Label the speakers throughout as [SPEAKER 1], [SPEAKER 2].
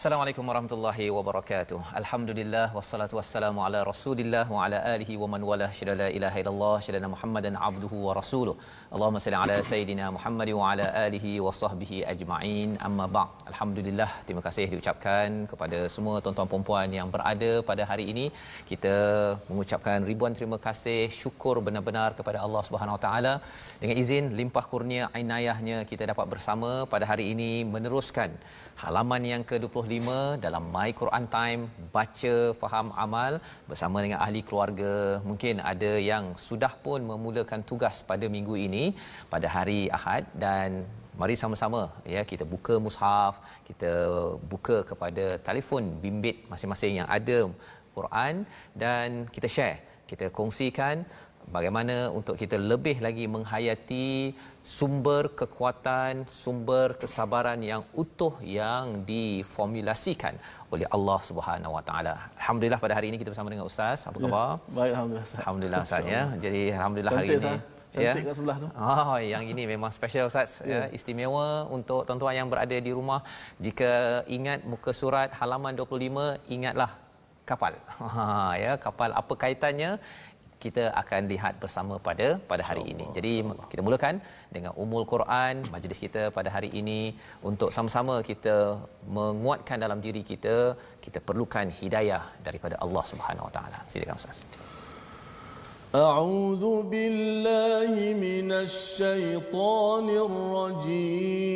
[SPEAKER 1] Assalamualaikum warahmatullahi wabarakatuh. Alhamdulillah wassalatu wassalamu ala Rasulillah wa ala alihi wa man wala syada la ilaha illallah syada Muhammadan abduhu wa rasuluh. Allahumma salli ala sayidina Muhammad wa ala alihi wa sahbihi ajma'in. Amma ba'd. Alhamdulillah terima kasih diucapkan kepada semua tuan-tuan puan-puan yang berada pada hari ini. Kita mengucapkan ribuan terima kasih, syukur benar-benar kepada Allah Subhanahu wa taala dengan izin limpah kurnia inayahnya kita dapat bersama pada hari ini meneruskan halaman yang ke-25 dalam My Quran Time baca faham amal bersama dengan ahli keluarga. Mungkin ada yang sudah pun memulakan tugas pada minggu ini pada hari Ahad. Dan mari sama-sama ya kita buka mushaf kita buka kepada telefon bimbit masing-masing yang ada Quran dan kita share kita kongsikan bagaimana untuk kita lebih lagi menghayati sumber kekuatan, sumber kesabaran yang utuh yang diformulasikan oleh Allah Subhanahu Wa Taala. Alhamdulillah pada hari ini kita bersama dengan ustaz. Apa ya, khabar?
[SPEAKER 2] Ya, baik alhamdulillah.
[SPEAKER 1] Alhamdulillah ustaz ya. Jadi alhamdulillah
[SPEAKER 2] Cantik,
[SPEAKER 1] hari ini
[SPEAKER 2] sah. Cantik ya? kat sebelah tu.
[SPEAKER 1] Oh, yang ini memang special Ustaz. Ya. ya. Istimewa untuk tuan-tuan yang berada di rumah. Jika ingat muka surat halaman 25, ingatlah kapal. Ha, ya, kapal apa kaitannya? kita akan lihat bersama pada pada hari ini. Jadi kita mulakan dengan umul Quran majlis kita pada hari ini untuk sama-sama kita menguatkan dalam diri kita kita perlukan hidayah daripada Allah Subhanahu Wa Taala. Silakan Ustaz.
[SPEAKER 2] أعوذ بالله من الشيطان الرجيم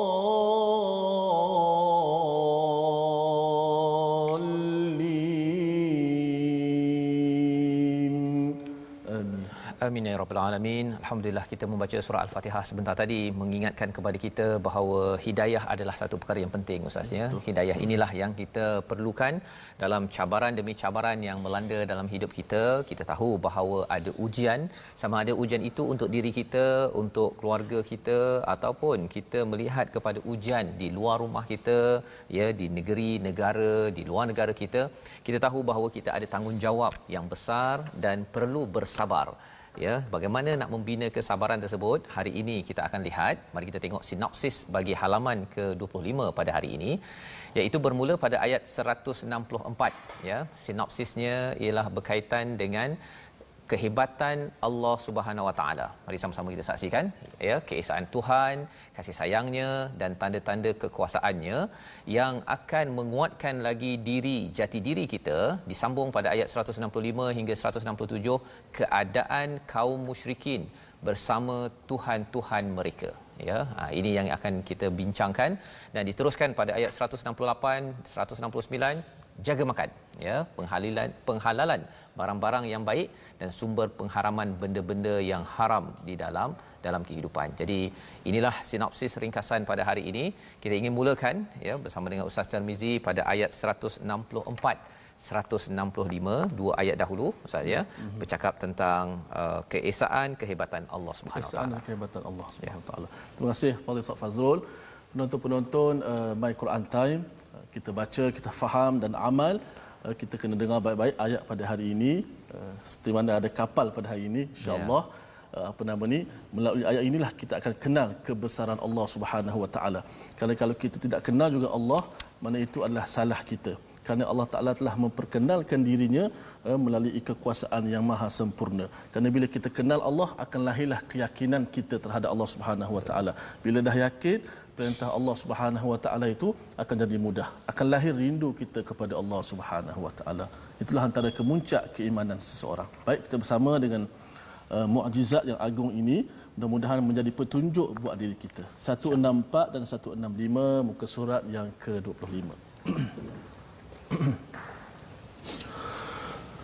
[SPEAKER 1] Amin ya rabbal alamin. Alhamdulillah kita membaca surah Al-Fatihah sebentar tadi mengingatkan kepada kita bahawa hidayah adalah satu perkara yang penting ustaz ya. Hidayah inilah yang kita perlukan dalam cabaran demi cabaran yang melanda dalam hidup kita. Kita tahu bahawa ada ujian, sama ada ujian itu untuk diri kita, untuk keluarga kita ataupun kita melihat kepada ujian di luar rumah kita, ya di negeri, negara, di luar negara kita. Kita tahu bahawa kita ada tanggungjawab yang besar dan perlu bersabar ya bagaimana nak membina kesabaran tersebut? Hari ini kita akan lihat. Mari kita tengok sinopsis bagi halaman ke-25 pada hari ini. Iaitu bermula pada ayat 164 ya sinopsisnya ialah berkaitan dengan kehebatan Allah Subhanahu Wa Taala. Mari sama-sama kita saksikan ya keesaan Tuhan, kasih sayangnya dan tanda-tanda kekuasaannya yang akan menguatkan lagi diri jati diri kita disambung pada ayat 165 hingga 167 keadaan kaum musyrikin bersama Tuhan-tuhan mereka ya ha, ini yang akan kita bincangkan dan diteruskan pada ayat 168 169 jaga makan ya penghalilan penghalalan barang-barang yang baik dan sumber pengharaman benda-benda yang haram di dalam dalam kehidupan. Jadi inilah sinopsis ringkasan pada hari ini. Kita ingin mulakan ya bersama dengan Ustaz Tarmizi pada ayat 164 165 dua ayat dahulu ustaz ya mm-hmm. bercakap tentang uh, keesaan kehebatan Allah Subhanahu wa taala.
[SPEAKER 2] Kehebatan Allah Subhanahu wa taala. Terima kasih Fadil Ustaz Fazrul. Penonton-penonton uh, My Quran Time kita baca, kita faham dan amal, uh, kita kena dengar baik-baik ayat pada hari ini. Uh, seperti mana ada kapal pada hari ini, insya-Allah. Yeah. Uh, apa nama ni melalui ayat inilah kita akan kenal kebesaran Allah Subhanahu Wa Taala. Kalau kita tidak kenal juga Allah, mana itu adalah salah kita. Kerana Allah Taala telah memperkenalkan dirinya uh, melalui kekuasaan yang maha sempurna. Kerana bila kita kenal Allah akan lahirlah keyakinan kita terhadap Allah Subhanahu Wa Taala. Bila dah yakin, perintah Allah Subhanahu Wa Taala itu akan jadi mudah. Akan lahir rindu kita kepada Allah Subhanahu Wa Taala. Itulah antara kemuncak keimanan seseorang. Baik kita bersama dengan uh, mukjizat yang agung ini mudah-mudahan menjadi petunjuk buat diri kita. 164 dan 165 muka surat yang ke-25.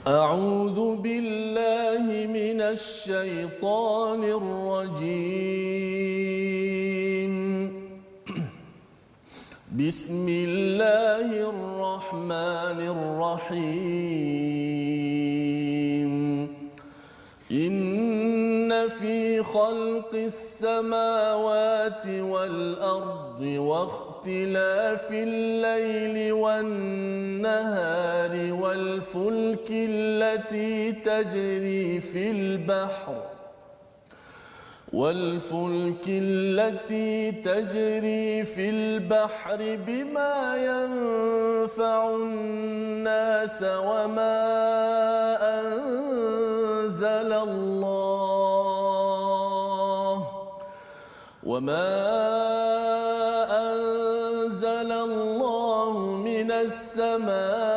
[SPEAKER 2] أعوذ بالله من الشيطان الرجيم بسم الله الرحمن الرحيم. إن في خلق السماوات والأرض واختلاف الليل والنهار والفلك التي تجري في البحر. والفلك التي تجري في البحر بما ينفع الناس وما أنزل الله وما السماء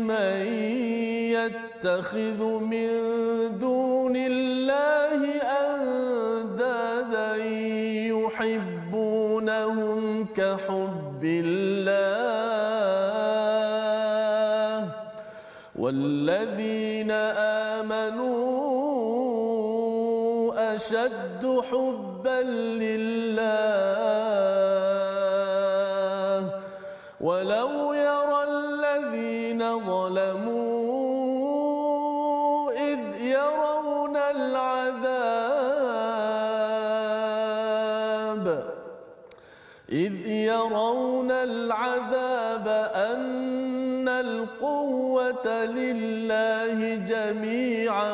[SPEAKER 2] من يتخذ من دون الله أندادا يحبونهم كحب الله والذين آمنوا أشد حبا ظلموا يرون العذاب أن القوة لله جميعا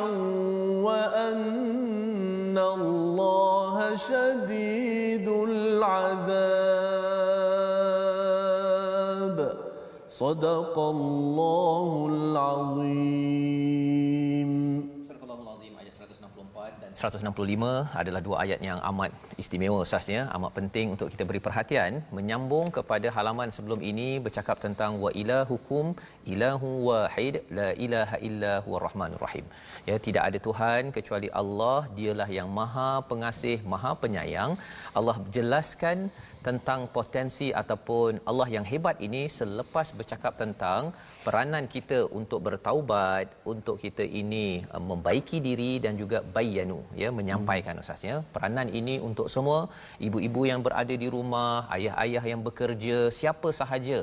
[SPEAKER 2] وأن الله شديد العذاب. صدق الله العظيم
[SPEAKER 1] 165 adalah dua ayat yang amat istimewa usahanya amat penting untuk kita beri perhatian menyambung kepada halaman sebelum ini bercakap tentang wa ilahukum ilahu wahid la ilaha illa huwa rahmanur rahim ya tidak ada tuhan kecuali Allah dialah yang maha pengasih maha penyayang Allah jelaskan tentang potensi ataupun Allah yang hebat ini selepas bercakap tentang peranan kita untuk bertaubat untuk kita ini uh, membaiki diri dan juga bayanu ya menyampaikan usahanya peranan ini untuk semua ibu-ibu yang berada di rumah ayah-ayah yang bekerja siapa sahaja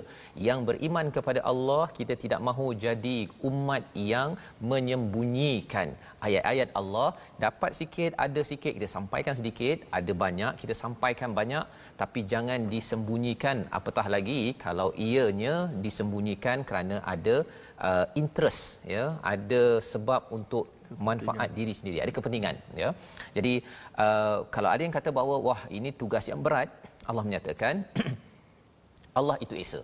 [SPEAKER 1] yang beriman kepada Allah kita tidak mahu jadi umat yang menyembunyikan ayat-ayat Allah. Dapat sikit ada sikit kita sampaikan sedikit. Ada banyak kita sampaikan banyak. Tapi jangan disembunyikan. Apatah lagi kalau ianya disembunyikan kerana ada uh, interest ya ada sebab untuk manfaat diri sendiri ada kepentingan ya. Jadi uh, kalau ada yang kata bahawa wah ini tugas yang berat Allah menyatakan Allah itu esa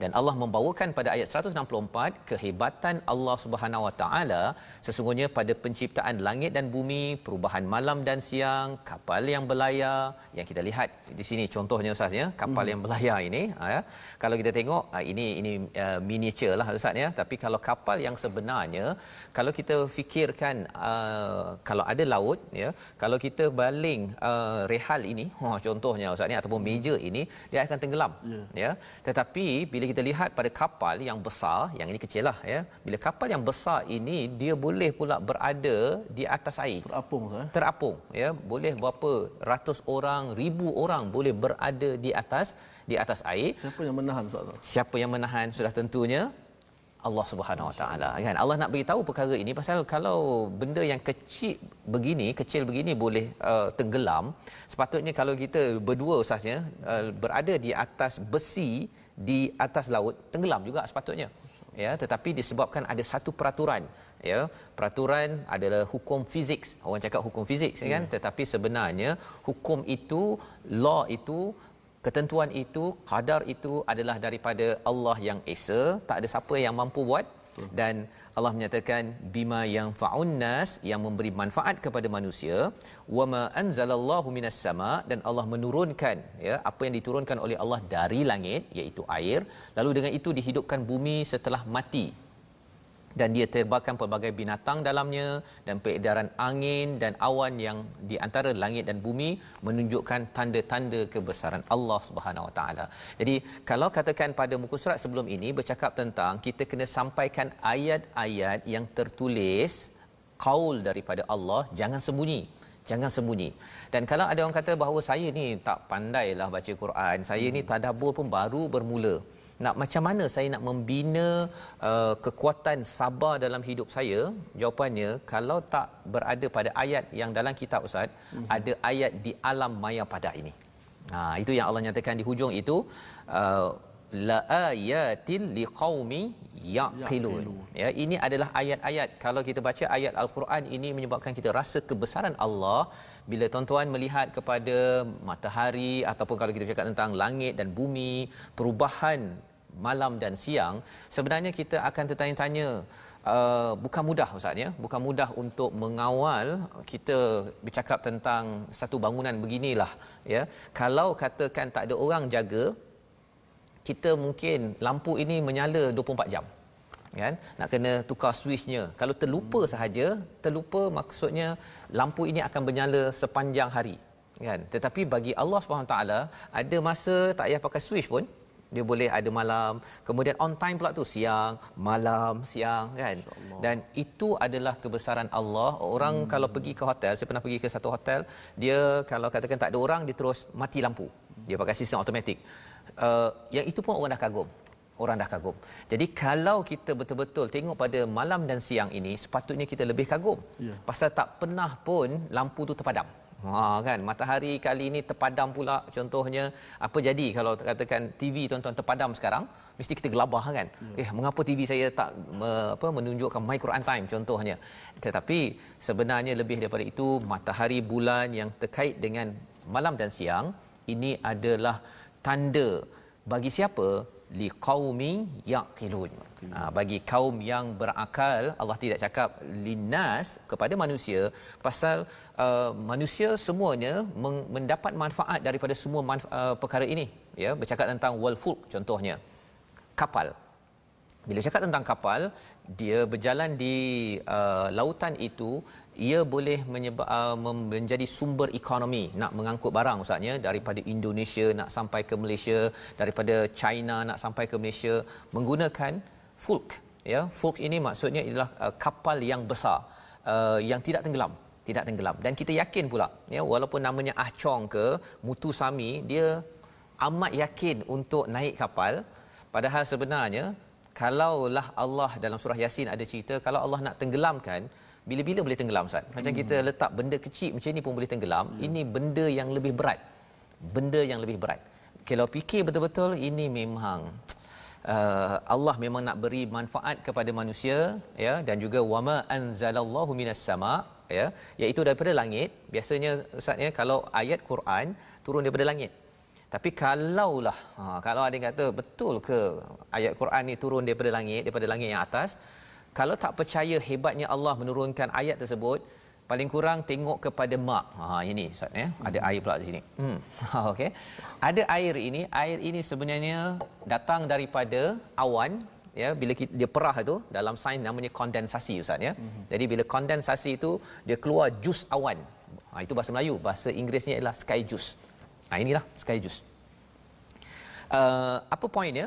[SPEAKER 1] dan Allah membawakan pada ayat 164 kehebatan Allah Subhanahu Wa Taala sesungguhnya pada penciptaan langit dan bumi perubahan malam dan siang kapal yang berlayar yang kita lihat di sini contohnya ustaz ya kapal hmm. yang berlayar ini ha, ya. kalau kita tengok ha, ini ini uh, miniature lah ustaz ya tapi kalau kapal yang sebenarnya kalau kita fikirkan uh, kalau ada laut ya kalau kita baling uh, rehal ini oh, contohnya ustaz ya ataupun meja ini dia akan tenggelam yeah. ya tetapi bila bila kita lihat pada kapal yang besar yang ini kecil lah ya. Bila kapal yang besar ini dia boleh pula berada di atas air.
[SPEAKER 2] Terapung saya
[SPEAKER 1] terapung ya. Boleh berapa ratus orang ribu orang boleh berada di atas di atas air.
[SPEAKER 2] Siapa yang menahan Ustaz?
[SPEAKER 1] Siapa yang menahan sudah tentunya? Allah Subhanahu Wa Taala kan? Allah nak beritahu perkara ini pasal kalau benda yang kecil begini kecil begini boleh uh, tenggelam sepatutnya kalau kita berdua usahanya uh, berada di atas besi di atas laut tenggelam juga sepatutnya. Ya tetapi disebabkan ada satu peraturan. Ya peraturan adalah hukum fizik. Orang cakap hukum fizik ya kan? Hmm. tetapi sebenarnya hukum itu law itu ketentuan itu qadar itu adalah daripada Allah yang esa. Tak ada siapa yang mampu buat dan Allah menyatakan bima yang faun nas yang memberi manfaat kepada manusia wama anzalallahu minas sama dan Allah menurunkan ya apa yang diturunkan oleh Allah dari langit iaitu air. Lalu dengan itu dihidupkan bumi setelah mati dan dia terbakar pelbagai binatang dalamnya dan peredaran angin dan awan yang di antara langit dan bumi menunjukkan tanda-tanda kebesaran Allah Subhanahu Wa Taala. Jadi kalau katakan pada muka surat sebelum ini bercakap tentang kita kena sampaikan ayat-ayat yang tertulis kaul daripada Allah jangan sembunyi. Jangan sembunyi. Dan kalau ada orang kata bahawa saya ni tak pandailah baca Quran saya ni tadabbur pun baru bermula nak macam mana saya nak membina uh, kekuatan sabar dalam hidup saya? Jawapannya kalau tak berada pada ayat yang dalam kitab ustaz mm-hmm. ada ayat di alam maya pada ini. Ha itu yang Allah nyatakan di hujung itu uh, la ayatin liqaumi yaqilun. Ya ini adalah ayat-ayat. Kalau kita baca ayat al-Quran ini menyebabkan kita rasa kebesaran Allah. Bila tuan-tuan melihat kepada matahari ataupun kalau kita cakap tentang langit dan bumi perubahan malam dan siang sebenarnya kita akan tertanya-tanya uh, bukan mudah ustaz ya. Bukan mudah untuk mengawal kita bercakap tentang satu bangunan beginilah ya. Kalau katakan tak ada orang jaga kita mungkin lampu ini menyala 24 jam kan? Nak kena tukar switchnya. Kalau terlupa sahaja terlupa maksudnya lampu ini akan menyala sepanjang hari kan? Tetapi bagi Allah Subhanahu taala ada masa tak payah pakai switch pun dia boleh ada malam kemudian on time pula tu siang malam siang kan dan itu adalah kebesaran Allah orang hmm. kalau pergi ke hotel saya pernah pergi ke satu hotel dia kalau katakan tak ada orang dia terus mati lampu dia pakai sistem automatik uh, yang itu pun orang dah kagum orang dah kagum. Jadi kalau kita betul-betul tengok pada malam dan siang ini sepatutnya kita lebih kagum. Yeah. Pasal tak pernah pun lampu tu terpadam. Ha kan? Matahari kali ini terpadam pula. Contohnya apa jadi kalau katakan TV tuan-tuan terpadam sekarang? Mesti kita gelabah kan? Ya. eh mengapa TV saya tak me, apa menunjukkan my Quran time contohnya? Tetapi sebenarnya lebih daripada itu matahari bulan yang terkait dengan malam dan siang ini adalah tanda bagi siapa liqaumi yaqilun. Ha, bagi kaum yang berakal Allah tidak cakap linas kepada manusia pasal uh, manusia semuanya meng- mendapat manfaat daripada semua manfa- uh, perkara ini. Ya bercakap tentang wal fulk contohnya. Kapal bila cakap tentang kapal dia berjalan di uh, lautan itu ia boleh menyebab uh, menjadi sumber ekonomi nak mengangkut barang ustaznya. Daripada Indonesia nak sampai ke Malaysia daripada China nak sampai ke Malaysia menggunakan fulk ya. Fulk ini maksudnya ialah uh, kapal yang besar uh, yang tidak tenggelam tidak tenggelam. Dan kita yakin pula ya walaupun namanya Ah Chong ke Mutusami dia amat yakin untuk naik kapal. Padahal sebenarnya kalaulah Allah dalam surah Yasin ada cerita kalau Allah nak tenggelamkan bila-bila boleh tenggelam Ustaz. Macam hmm. kita letak benda kecil macam ni pun boleh tenggelam. Hmm. Ini benda yang lebih berat. Benda yang lebih berat. Kalau fikir betul-betul ini memang uh, Allah memang nak beri manfaat kepada manusia ya dan juga wama anzalallahu minas sama ya iaitu daripada langit. Biasanya Ustaz ya kalau ayat Quran turun daripada langit. Tapi kalaulah ha, kalau ada yang kata betul ke ayat Quran ni turun daripada langit daripada langit yang atas? Kalau tak percaya hebatnya Allah menurunkan ayat tersebut paling kurang tengok kepada mak. Ha ini ustaz ya. Ada air pula di sini. Hmm okey. Ada air ini air ini sebenarnya datang daripada awan ya bila kita, dia perah itu dalam sains namanya kondensasi ustaz ya. Hmm jadi bila kondensasi itu dia keluar jus awan. Ha itu bahasa Melayu. Bahasa Inggerisnya ialah sky juice ha inilah sky juice. Uh, apa poinnya?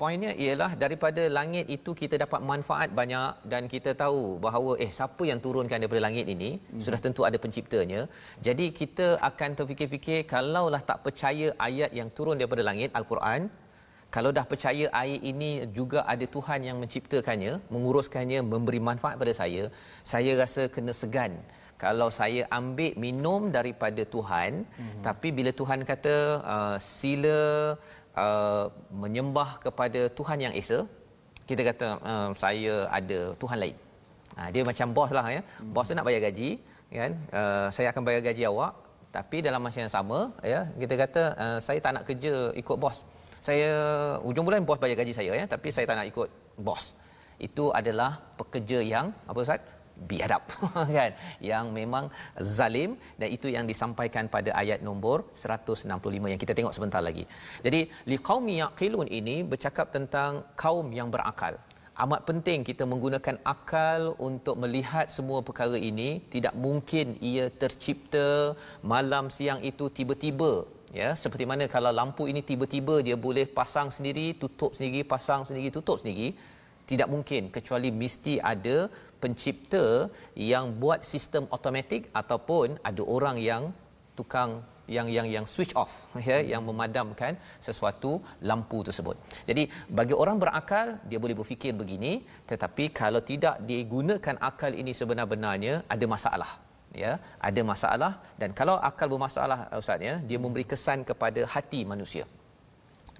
[SPEAKER 1] Poinnya ialah daripada langit itu kita dapat manfaat banyak dan kita tahu bahawa eh siapa yang turunkan daripada langit ini hmm. sudah tentu ada penciptanya. Jadi kita akan terfikir-fikir kalaulah tak percaya ayat yang turun daripada langit al-Quran kalau dah percaya air ini juga ada Tuhan yang menciptakannya menguruskannya memberi manfaat pada saya saya rasa kena segan kalau saya ambil minum daripada Tuhan hmm. tapi bila Tuhan kata uh, sila uh, menyembah kepada Tuhan yang esa kita kata uh, saya ada Tuhan lain. Uh, dia macam bos lah ya. Hmm. bos tu nak bayar gaji kan? Uh, saya akan bayar gaji awak tapi dalam masa yang sama ya kita kata uh, saya tak nak kerja ikut bos. Saya ujung bulan bos bayar gaji saya ya tapi saya tak nak ikut bos. Itu adalah pekerja yang apa ustaz biadab kan yang memang zalim dan itu yang disampaikan pada ayat nombor 165 yang kita tengok sebentar lagi. Jadi liqaumi yaqilun ini bercakap tentang kaum yang berakal. Amat penting kita menggunakan akal untuk melihat semua perkara ini. Tidak mungkin ia tercipta malam siang itu tiba-tiba ya seperti mana kalau lampu ini tiba-tiba dia boleh pasang sendiri tutup sendiri pasang sendiri tutup sendiri tidak mungkin kecuali mesti ada pencipta yang buat sistem automatik ataupun ada orang yang tukang yang yang yang switch off ya yang memadamkan sesuatu lampu tersebut. Jadi bagi orang berakal dia boleh berfikir begini tetapi kalau tidak digunakan akal ini sebenar-benarnya ada masalah ya ada masalah dan kalau akal bermasalah ustaz ya dia memberi kesan kepada hati manusia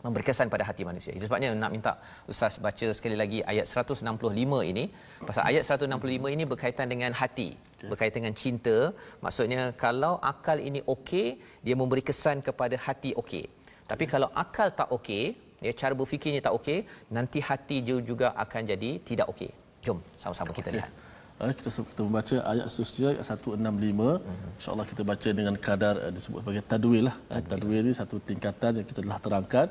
[SPEAKER 1] memberi kesan pada hati manusia. Itu sebabnya nak minta ustaz baca sekali lagi ayat 165 ini. Pasal ayat 165 ini berkaitan dengan hati, berkaitan dengan cinta. Maksudnya kalau akal ini okey, dia memberi kesan kepada hati okey. Tapi kalau akal tak okey, ya cara berfikirnya tak okey, nanti hati juga akan jadi tidak okey. Jom sama-sama kita lihat.
[SPEAKER 2] Uh, kita kita membaca ayat seterusnya ayat 165 mm-hmm. insyaallah kita baca dengan kadar uh, disebut sebagai tadwil lah uh, tadwil ini satu tingkatan yang kita telah terangkan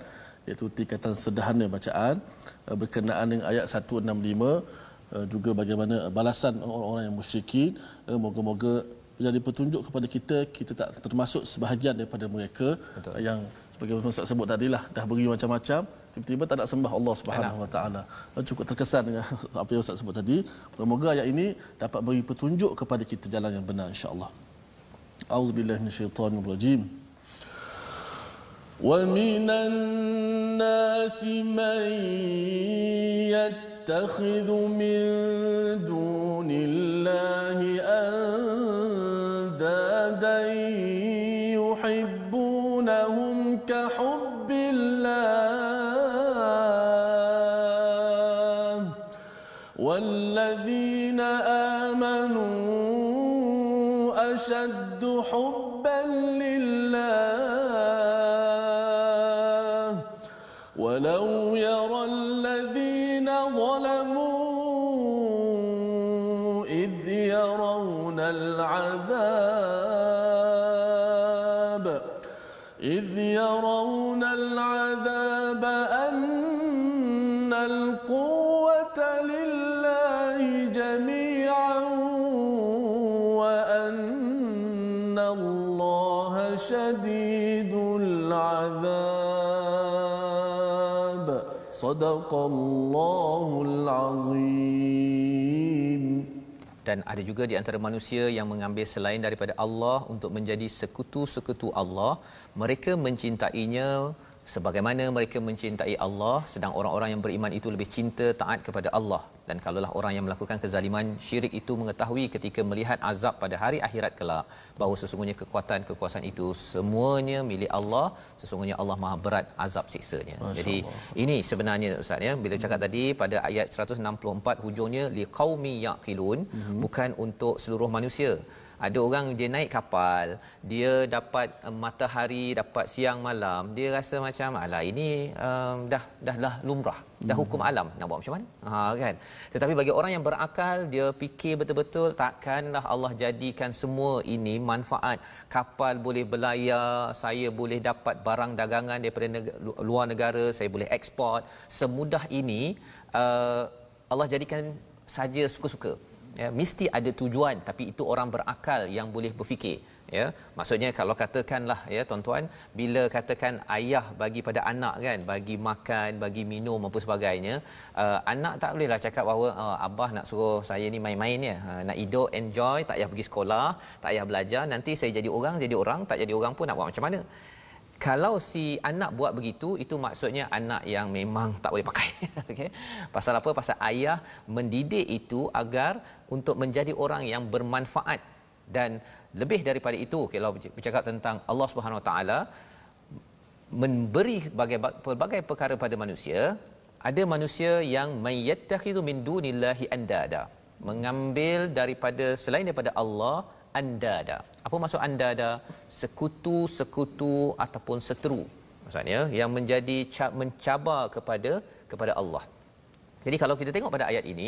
[SPEAKER 2] iaitu tingkatan sederhana bacaan uh, berkenaan dengan ayat 165 uh, juga bagaimana balasan orang-orang yang musyrikin uh, moga-moga menjadi petunjuk kepada kita kita tak termasuk sebahagian daripada mereka Betul. yang sebagai Ustaz sebut tadi lah dah beri macam-macam tiba-tiba tak nak sembah Allah Subhanahu Wa Taala. Cukup terkesan dengan apa yang Ustaz sebut tadi. Semoga ayat ini dapat beri petunjuk kepada kita jalan yang benar insya-Allah. A'udzubillahi minasyaitonir rajim. ومن الناس من يتخذ من دون صدق الله العظيم
[SPEAKER 1] dan ada juga di antara manusia yang mengambil selain daripada Allah untuk menjadi sekutu-sekutu Allah mereka mencintainya sebagaimana mereka mencintai Allah sedang orang-orang yang beriman itu lebih cinta taat kepada Allah dan kalaulah orang yang melakukan kezaliman syirik itu mengetahui ketika melihat azab pada hari akhirat kelak bahawa sesungguhnya kekuatan kekuasaan itu semuanya milik Allah sesungguhnya Allah Maha berat azab siksanya jadi ini sebenarnya ustaz ya bila cakap hmm. tadi pada ayat 164 hujungnya liqaumi yaqilun hmm. bukan untuk seluruh manusia ada orang dia naik kapal dia dapat uh, matahari dapat siang malam dia rasa macam alah ini um, dah dah dah lumrah dah hmm. hukum alam. Nak buat macam mana? Ha kan? Tetapi bagi orang yang berakal dia fikir betul-betul takkanlah Allah jadikan semua ini manfaat. Kapal boleh berlayar saya boleh dapat barang dagangan daripada negara, luar negara saya boleh ekspor semudah ini uh, Allah jadikan saja suka-suka ya mesti ada tujuan tapi itu orang berakal yang boleh berfikir ya. Maksudnya kalau katakanlah ya tuan-tuan bila katakan ayah bagi pada anak kan bagi makan bagi minum apa sebagainya uh, anak tak bolehlah cakap bahawa uh, abah nak suruh saya ni main-main ya. Uh, nak hidup enjoy tak payah pergi sekolah tak payah belajar nanti saya jadi orang jadi orang tak jadi orang pun nak buat macam mana kalau si anak buat begitu itu maksudnya anak yang memang tak boleh pakai. Okey. Pasal apa? Pasal ayah mendidik itu agar untuk menjadi orang yang bermanfaat. Dan lebih daripada itu kalau bercakap tentang Allah Subhanahu Taala memberi pelbagai perkara pada manusia. Ada manusia yang mayyattakhidhu min dunillahi andada. Mengambil daripada selain daripada Allah andada apa maksud andada sekutu-sekutu ataupun seteru maksudnya yang menjadi mencabar kepada kepada Allah jadi kalau kita tengok pada ayat ini,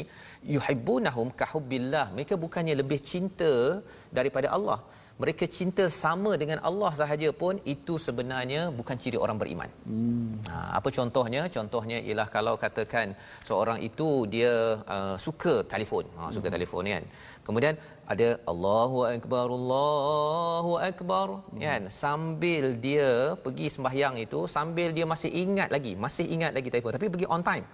[SPEAKER 1] yuhibbunahum kahubbillah. Mereka bukannya lebih cinta daripada Allah. Mereka cinta sama dengan Allah sahaja pun itu sebenarnya bukan ciri orang beriman. Hmm. Ha, apa contohnya? Contohnya ialah kalau katakan seorang itu dia uh, suka telefon, ha, suka hmm. telefon kan. Kemudian ada Allahu akbar Allahu akbar hmm. kan sambil dia pergi sembahyang itu sambil dia masih ingat lagi, masih ingat lagi telefon tapi pergi on time.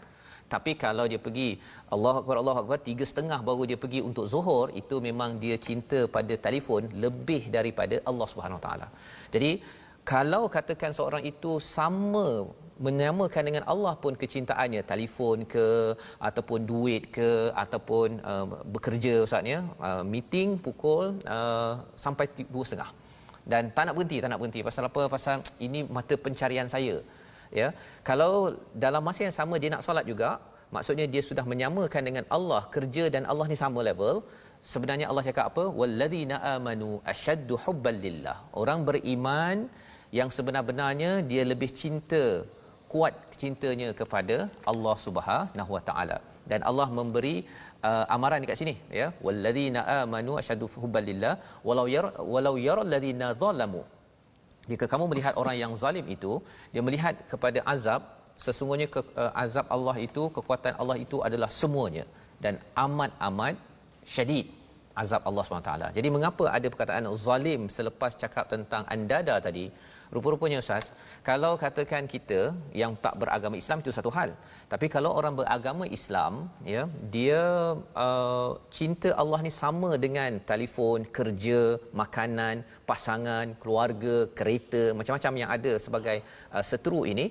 [SPEAKER 1] Tapi kalau dia pergi Allah Akbar Allah Akbar tiga setengah baru dia pergi untuk zuhur itu memang dia cinta pada telefon lebih daripada Allah Subhanahu Taala. Jadi kalau katakan seorang itu sama menyamakan dengan Allah pun kecintaannya. Telefon ke ataupun duit ke ataupun uh, bekerja ustaznya uh, meeting pukul uh, sampai dua setengah. Dan tak nak berhenti tak nak berhenti. Pasal apa? Pasal ini mata pencarian saya ya. Kalau dalam masa yang sama dia nak solat juga maksudnya dia sudah menyamakan dengan Allah kerja dan Allah ni sama level sebenarnya Allah cakap apa? Walladzina amanu ashaddu hubban lillah. Orang beriman yang sebenar-benarnya dia lebih cinta kuat cintanya kepada Allah Subhanahu wa taala. Dan Allah memberi uh, amaran dekat sini ya. Walladzina amanu ashaddu hubban lillah. Walau yar walau yara alladzina zalamu. Jika kamu melihat orang yang zalim itu dia melihat kepada azab sesungguhnya ke, uh, azab Allah itu kekuatan Allah itu adalah semuanya. Dan amat-amat syadid azab Allah SWT. Jadi mengapa ada perkataan zalim selepas cakap tentang andada tadi? Rupa-rupanya Ustaz, kalau katakan kita yang tak beragama Islam itu satu hal. Tapi kalau orang beragama Islam, ya, dia uh, cinta Allah ni sama dengan telefon, kerja, makanan, pasangan, keluarga, kereta, macam-macam yang ada sebagai uh, seteru ini,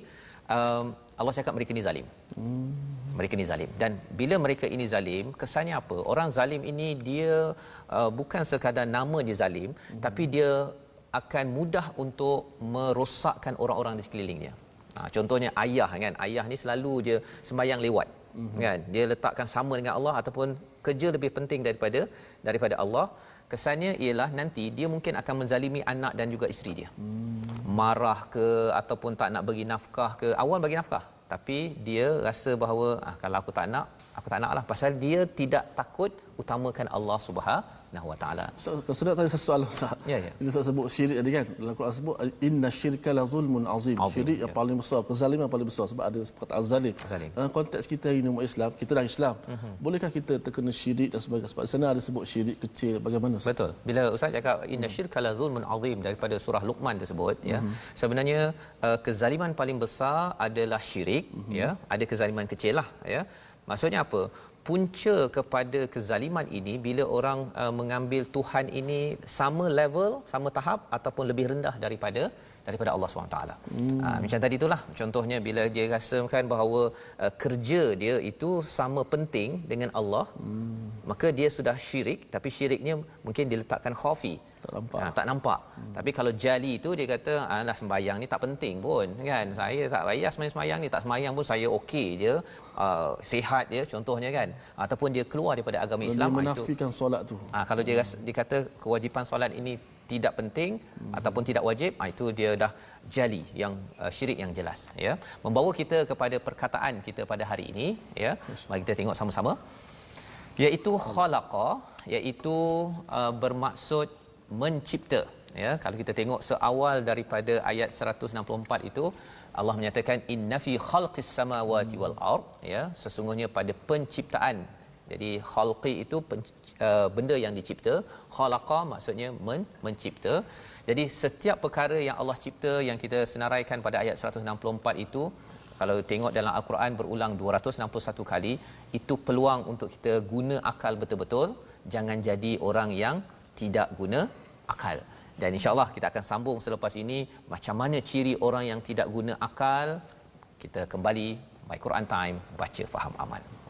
[SPEAKER 1] um, Allah cakap mereka ni zalim. Hmm. Mereka ni zalim. Dan bila mereka ini zalim, kesannya apa? Orang zalim ini dia uh, bukan sekadar nama dia zalim, hmm. tapi dia akan mudah untuk merosakkan orang-orang di sekelilingnya. Ha, contohnya ayah kan, ayah ni selalu je sembahyang lewat. Mm-hmm. Kan? Dia letakkan sama dengan Allah ataupun kerja lebih penting daripada daripada Allah. Kesannya ialah nanti dia mungkin akan menzalimi anak dan juga isteri dia. Mm. Marah ke ataupun tak nak bagi nafkah ke, awal bagi nafkah. Tapi dia rasa bahawa ah, kalau aku tak nak, aku tak naklah pasal dia tidak takut utamakan Allah Subhanahu Wa Taala.
[SPEAKER 2] So, sedap tadi soalan Ustaz.
[SPEAKER 1] Ya ya.
[SPEAKER 2] Kita sebut syirik tadi kan. Dalam Quran sebut inna syirka la zulmun azim. azim syirik ya. yang paling besar, kezaliman yang paling besar sebab ada perkataan zalim. zalim. Dalam konteks kita ini umat Islam, kita dah Islam. Uh-huh. Bolehkah kita terkena syirik dan sebagainya? Sebab sana ada sebut syirik kecil bagaimana
[SPEAKER 1] Ustaz? Betul. Bila Ustaz cakap inna syirka la zulmun azim daripada surah Luqman tersebut uh-huh. ya. Mhm. Sebenarnya uh, kezaliman paling besar adalah syirik uh-huh. ya. Ada kezaliman kecil lah ya. Maksudnya apa? punca kepada kezaliman ini bila orang uh, mengambil Tuhan ini sama level, sama tahap ataupun lebih rendah daripada daripada Allah SWT. Hmm. Uh, macam tadi itulah contohnya bila dia rasakan bahawa uh, kerja dia itu sama penting dengan Allah, hmm. maka dia sudah syirik tapi syiriknya mungkin diletakkan khafi
[SPEAKER 2] tak nampak. Ha,
[SPEAKER 1] tak nampak. Hmm. Tapi kalau jali itu dia kata alah sembahyang ni tak penting pun kan. Saya tak payah sembahyang ni tak sembahyang pun saya okey je. Uh, sihat dia contohnya kan. Ataupun dia keluar daripada agama Islam
[SPEAKER 2] dia menafikan itu, solat tu.
[SPEAKER 1] Ha, kalau dia hmm. dia kata kewajipan solat ini tidak penting hmm. ataupun tidak wajib ha, itu dia dah jali yang uh, syirik yang jelas ya membawa kita kepada perkataan kita pada hari ini ya mari kita tengok sama-sama iaitu khalaqa iaitu uh, bermaksud mencipta ya. Kalau kita tengok seawal daripada ayat 164 itu Allah menyatakan inna fi khalqis samawati wal ard ya. Sesungguhnya pada penciptaan. Jadi khalqi itu uh, benda yang dicipta, khalaqa maksudnya men, mencipta. Jadi setiap perkara yang Allah cipta yang kita senaraikan pada ayat 164 itu kalau tengok dalam al-Quran berulang 261 kali itu peluang untuk kita guna akal betul-betul. Jangan jadi orang yang tidak guna akal. Dan insyaallah kita akan sambung selepas ini macam mana ciri orang yang tidak guna akal. Kita kembali my Quran time baca faham amal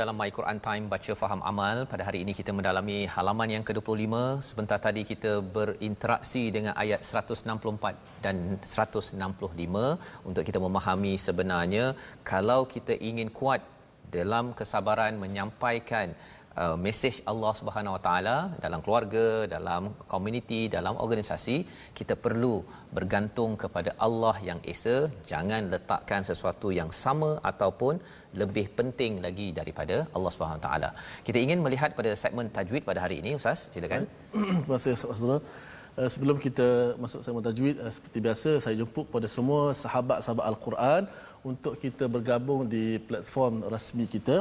[SPEAKER 1] dalam My Quran Time baca faham amal. Pada hari ini kita mendalami halaman yang ke-25. Sebentar tadi kita berinteraksi dengan ayat 164 dan 165 untuk kita memahami sebenarnya kalau kita ingin kuat dalam kesabaran menyampaikan uh, mesej Allah Subhanahu Wa Taala dalam keluarga, dalam komuniti, dalam organisasi, kita perlu bergantung kepada Allah yang Esa, jangan letakkan sesuatu yang sama ataupun lebih penting lagi daripada Allah Subhanahu Wa Taala. Kita ingin melihat pada segmen tajwid pada hari ini, Ustaz, silakan.
[SPEAKER 2] Terima kasih Ustaz Uh, sebelum kita masuk segmen tajwid uh, seperti biasa saya jemput kepada semua sahabat-sahabat Al-Quran untuk kita bergabung di platform rasmi kita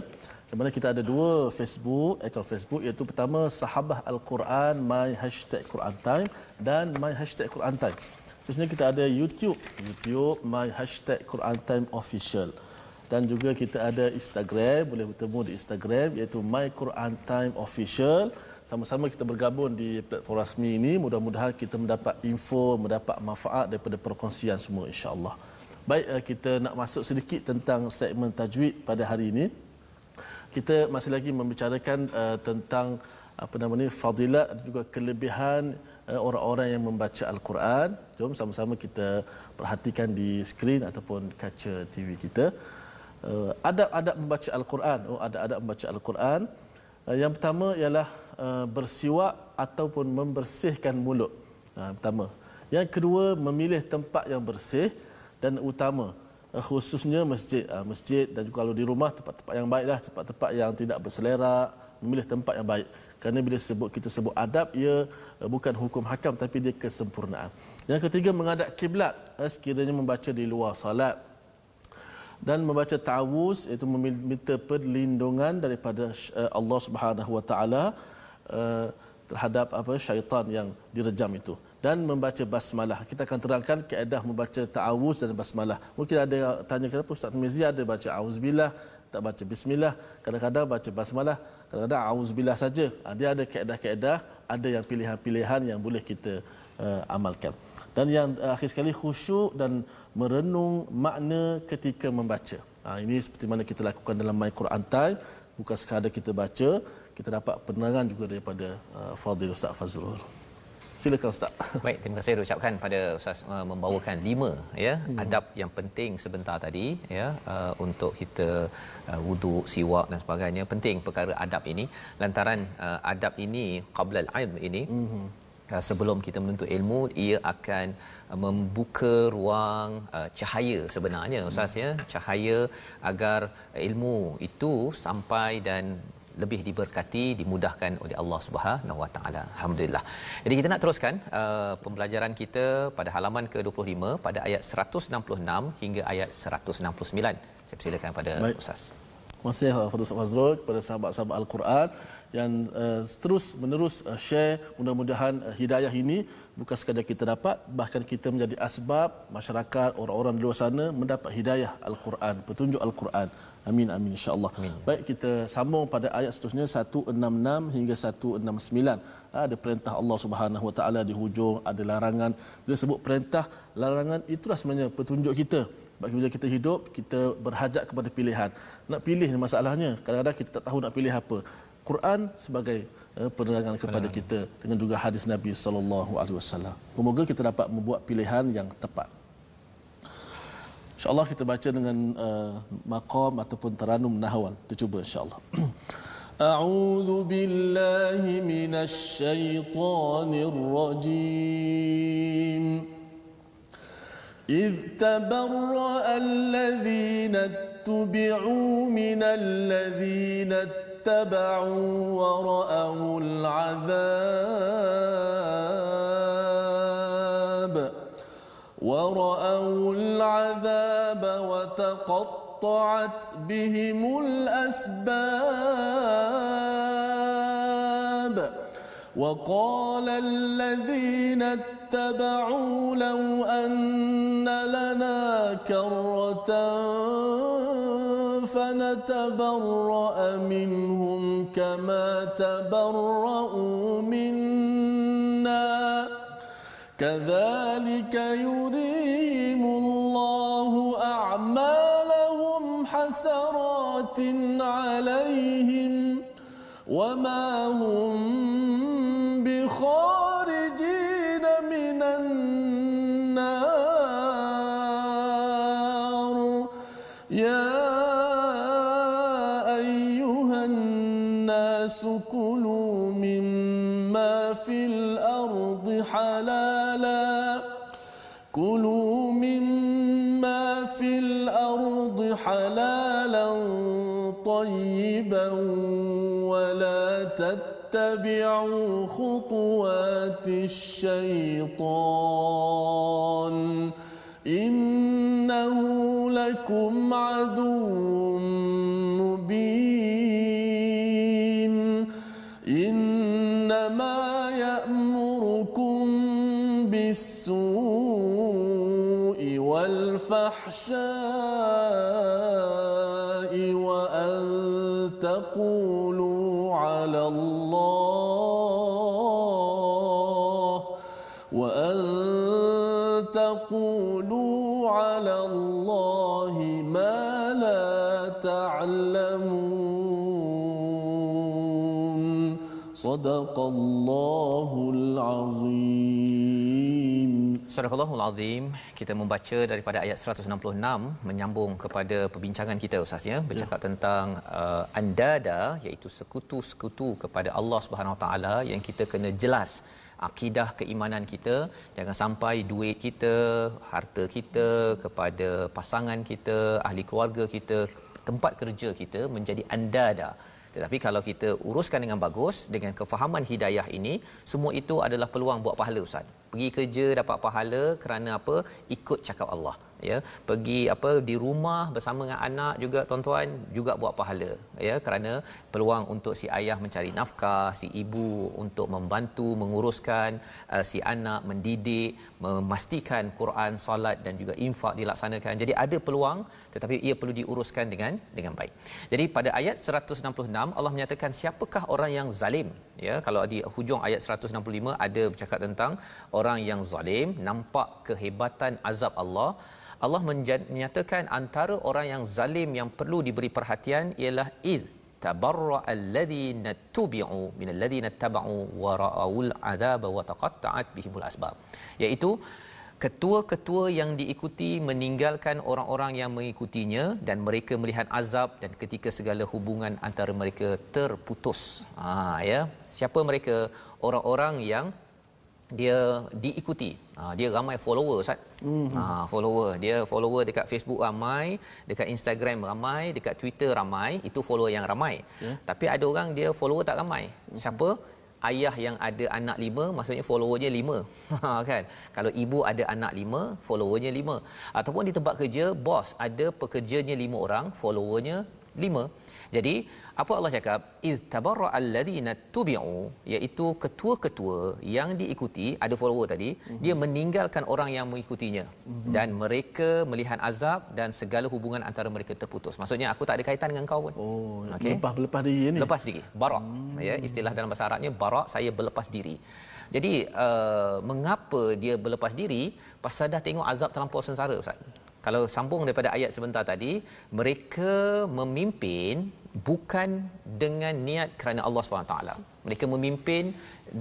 [SPEAKER 2] di mana kita ada dua Facebook, akaun Facebook iaitu pertama Sahabah Al-Quran My Hashtag Quran Time dan My Hashtag Quran Time. Seterusnya kita ada YouTube, YouTube My Hashtag Quran Time Official. Dan juga kita ada Instagram, boleh bertemu di Instagram iaitu My Quran Time Official. Sama-sama kita bergabung di platform rasmi ini. Mudah-mudahan kita mendapat info, mendapat manfaat daripada perkongsian semua insya-Allah. Baik, eh, kita nak masuk sedikit tentang segmen tajwid pada hari ini kita masih lagi membicarakan uh, tentang apa nama ni fadilat dan juga kelebihan uh, orang-orang yang membaca al-Quran. Jom sama-sama kita perhatikan di skrin ataupun kaca TV kita. Uh, adab-adab membaca al-Quran. Oh ada adab membaca al-Quran. Uh, yang pertama ialah uh, bersiwak ataupun membersihkan mulut. Uh, pertama. Yang kedua memilih tempat yang bersih dan utama khususnya masjid uh, masjid dan juga kalau di rumah tempat-tempat yang baiklah tempat-tempat yang tidak berselera memilih tempat yang baik. Kerana bila sebut kita sebut adab ia uh, bukan hukum hakam tapi dia kesempurnaan. Yang ketiga menghadap kiblat. Sekiranya membaca di luar salat dan membaca ta'awuz iaitu meminta perlindungan daripada Allah Subhanahu wa taala terhadap apa syaitan yang direjam itu dan membaca basmalah. Kita akan terangkan keadaan membaca ta'awuz dan basmalah. Mungkin ada tanya kenapa Ustaz Mizi ada baca auzubillah, tak baca bismillah, kadang-kadang baca basmalah, kadang-kadang auzubillah saja. Ha, dia ada keadaan-keadaan, ada yang pilihan-pilihan yang boleh kita uh, amalkan. Dan yang uh, akhir sekali khusyuk dan merenung makna ketika membaca. Ha, ini seperti mana kita lakukan dalam My Quran Time, bukan sekadar kita baca, kita dapat penerangan juga daripada uh, Fadil Ustaz Fazrul. Silakan Ustaz.
[SPEAKER 1] Baik, terima kasih ucapkan pada Ustaz uh, membawakan lima ya hmm. adab yang penting sebentar tadi ya uh, untuk kita uh, wuduk, siwak dan sebagainya. Penting perkara adab ini lantaran uh, adab ini qabla al-ilm ini hmm. Uh, sebelum kita menuntut ilmu ia akan uh, membuka ruang uh, cahaya sebenarnya ustaz ya cahaya agar ilmu itu sampai dan lebih diberkati dimudahkan oleh Allah Subhanahu Wa Taala. Alhamdulillah. Jadi kita nak teruskan uh, pembelajaran kita pada halaman ke-25 pada ayat 166 hingga ayat 169. Saya persilakan pada Baik. Ustaz.
[SPEAKER 2] Terima kasih Fadil Fazrul kepada sahabat-sahabat Al-Quran yang uh, terus menerus uh, share mudah-mudahan uh, hidayah ini bukan sekadar kita dapat bahkan kita menjadi asbab masyarakat orang-orang di luar sana mendapat hidayah al-Quran petunjuk al-Quran amin amin insyaallah. Baik kita sambung pada ayat seterusnya 166 hingga 169 ha, ada perintah Allah Subhanahu wa taala di hujung ada larangan. Bila sebut perintah larangan itulah sebenarnya petunjuk kita. Sebab bila kita hidup kita berhajat kepada pilihan. Nak pilih masalahnya. Kadang-kadang kita tak tahu nak pilih apa. Quran sebagai uh, penerangan kepada kita. Dengan juga hadis Nabi sallallahu alaihi wasallam. Semoga kita dapat membuat pilihan yang tepat. InsyaAllah kita baca dengan uh, maqam ataupun taranum nahwan. Kita cuba insyaAllah. أعوذ بالله من الشيطان الرجيم إذ تبرأ الذين اتبعوا من الذين اتبعوا ورأوا العذاب ورأوا العذاب وتقطعت بهم الأسباب. وقال الذين اتبعوا لو أن لنا كرة فنتبرأ منهم كما تبرؤوا منا. كذلك يريهم الله أعمالهم حسرات عليهم وما هم بخارجين من النار. يا أيها الناس كلوا حلالا طيبا ولا تتبعوا خطوات الشيطان إنه لكم عدو مبين إنما يأمركم بالسوء والفحشاء الله وأن تقولوا على الله ما لا تعلمون. صدق الله العظيم.
[SPEAKER 1] Surah Allahul Azim kita membaca daripada ayat 166 menyambung kepada perbincangan kita Ustaz ya. Bercakap ya. tentang uh, andada iaitu sekutu-sekutu kepada Allah Subhanahu Wa Taala yang kita kena jelas akidah keimanan kita. Jangan sampai duit kita harta kita kepada pasangan kita ahli keluarga kita tempat kerja kita menjadi andada. Tetapi kalau kita uruskan dengan bagus dengan kefahaman hidayah ini semua itu adalah peluang buat pahala ustaz pergi kerja dapat pahala kerana apa? Ikut cakap Allah ya pergi apa di rumah bersama dengan anak juga tuan-tuan juga buat pahala ya kerana peluang untuk si ayah mencari nafkah si ibu untuk membantu menguruskan uh, si anak mendidik memastikan Quran solat dan juga infak dilaksanakan. Jadi ada peluang tetapi ia perlu diuruskan dengan dengan baik. Jadi pada ayat 166 Allah menyatakan siapakah orang yang zalim? Ya kalau di hujung ayat 165 ada bercakap tentang orang yang zalim nampak kehebatan azab Allah Allah menyatakan antara orang yang zalim yang perlu diberi perhatian ialah id tabarra alladhina tubi'u min alladhina tabau wa ra'ul adab wa taqatta'at bihimul asbab. Iaitu ketua-ketua yang diikuti meninggalkan orang-orang yang mengikutinya dan mereka melihat azab dan ketika segala hubungan antara mereka terputus. Ha ya. Siapa mereka? Orang-orang yang dia diikuti. Ha, dia ramai follower Ustaz. Mm-hmm. Ha, follower. Dia follower dekat Facebook ramai, dekat Instagram ramai, dekat Twitter ramai. Itu follower yang ramai. Yeah. Tapi ada orang dia follower tak ramai. Mm-hmm. Siapa? Ayah yang ada anak lima, maksudnya followernya lima. Ha, kan? Kalau ibu ada anak lima, followernya lima. Ataupun di tempat kerja, bos ada pekerjanya lima orang, followernya lima. Jadi apa Allah cakap? Iz tabarra alladhina tubi'u iaitu ketua-ketua yang diikuti ada follower tadi mm-hmm. dia meninggalkan orang yang mengikutinya. Mm-hmm. dan mereka melihat azab dan segala hubungan antara mereka terputus. Maksudnya aku tak ada kaitan dengan kau pun.
[SPEAKER 2] Oh okay? lepas berlepas diri ni?
[SPEAKER 1] Lepas diri. Barak mm-hmm. ya istilah dalam bahasa Arabnya barak saya berlepas diri. Jadi uh, mengapa dia berlepas diri? Pasal dah tengok azab terlampau sengsara ustaz kalau sambung daripada ayat sebentar tadi mereka memimpin bukan dengan niat kerana Allah SWT. Mereka memimpin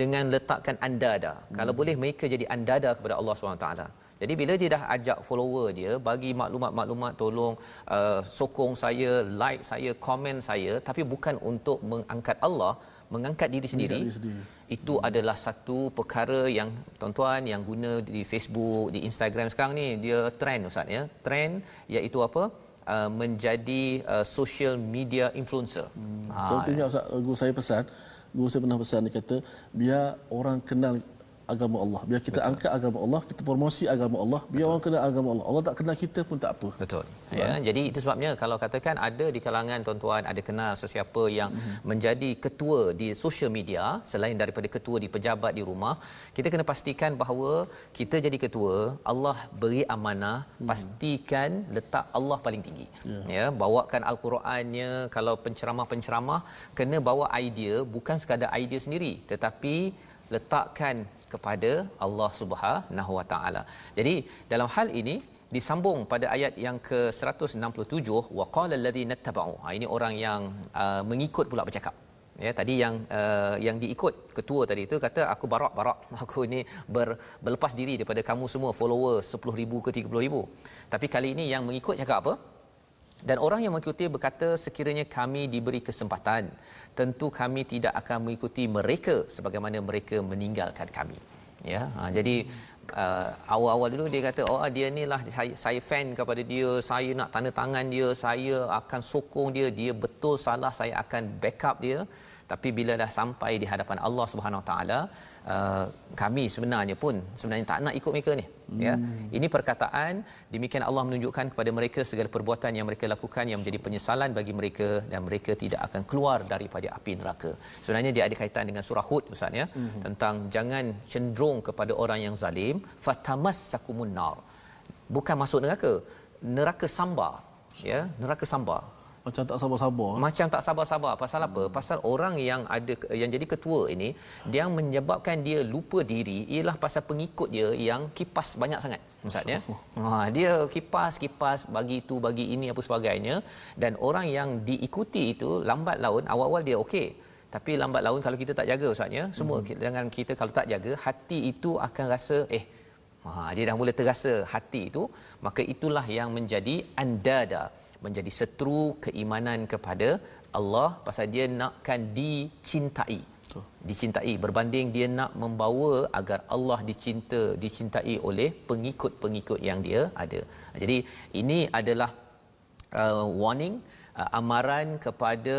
[SPEAKER 1] dengan letakkan andada. Kalau boleh mereka jadi andada kepada Allah SWT. Jadi bila dia dah ajak follower dia bagi maklumat-maklumat tolong uh, sokong saya, like saya, komen saya tapi bukan untuk mengangkat Allah, mengangkat diri sendiri. Diri sendiri. Itu hmm. adalah satu perkara yang tuan-tuan yang guna di Facebook, di Instagram sekarang ni dia trend ustaz ya. Trend iaitu apa? Uh, menjadi uh, social media influencer. Hmm.
[SPEAKER 2] Ha. So tengok ustaz guru saya pesan, guru saya pernah pesan dia kata biar orang kenal agama Allah. Biar kita Betul. angkat agama Allah, kita promosi agama Allah. Biar Betul. orang kenal agama Allah. Allah tak kenal kita pun tak apa.
[SPEAKER 1] Betul. Ya, jadi itu sebabnya kalau katakan ada di kalangan tuan-tuan ada kenal sesiapa yang mm-hmm. menjadi ketua di social media selain daripada ketua di pejabat di rumah, kita kena pastikan bahawa kita jadi ketua, Allah beri amanah, mm. pastikan letak Allah paling tinggi. Yeah. Ya, bawakan al-Qurannya kalau penceramah-penceramah kena bawa idea bukan sekadar idea sendiri tetapi letakkan kepada Allah Subhanahu Wa Taala. Jadi dalam hal ini disambung pada ayat yang ke-167 waqala alladhina tabau. Ha ini orang yang uh, mengikut pula bercakap. Ya tadi yang uh, yang diikut ketua tadi itu kata aku barak barak aku ini ber, berlepas diri daripada kamu semua follower 10000 ke 30000. Tapi kali ini yang mengikut cakap apa? Dan orang yang mengikuti berkata sekiranya kami diberi kesempatan tentu kami tidak akan mengikuti mereka sebagaimana mereka meninggalkan kami. Ya. Ha, jadi uh, awal-awal dulu dia kata oh dia ni lah saya, saya fan kepada dia, saya nak tanda tangan dia, saya akan sokong dia, dia betul salah saya akan backup dia tapi bila dah sampai di hadapan Allah Subhanahu Wa Taala uh, kami sebenarnya pun sebenarnya tak nak ikut mereka ni. Hmm. ya ini perkataan demikian Allah menunjukkan kepada mereka segala perbuatan yang mereka lakukan yang menjadi penyesalan bagi mereka dan mereka tidak akan keluar daripada api neraka. Sebenarnya dia ada kaitan dengan surah hud ustaz ya hmm. tentang jangan cenderung kepada orang yang zalim. Fatamassakumun nar. Bukan masuk neraka. Neraka sambar ya neraka sambar
[SPEAKER 2] macam tak sabar-sabar.
[SPEAKER 1] Macam tak sabar-sabar. Pasal apa? Hmm. pasal orang yang ada yang jadi ketua ini dia menyebabkan dia lupa diri ialah pasal pengikut dia yang kipas banyak sangat ustaz ya. Ha dia kipas kipas bagi itu bagi ini apa sebagainya. Dan orang yang diikuti itu lambat laun awal-awal dia okey. Tapi lambat laun kalau kita tak jaga ustaz ya. Semua hmm. dengan kita kalau tak jaga hati itu akan rasa eh ha dia dah mula terasa hati itu. Maka itulah yang menjadi andada menjadi seteru keimanan kepada Allah pasal dia nakkan dicintai. Dicintai berbanding dia nak membawa agar Allah dicinta dicintai oleh pengikut-pengikut yang dia ada. Jadi ini adalah uh, warning uh, amaran kepada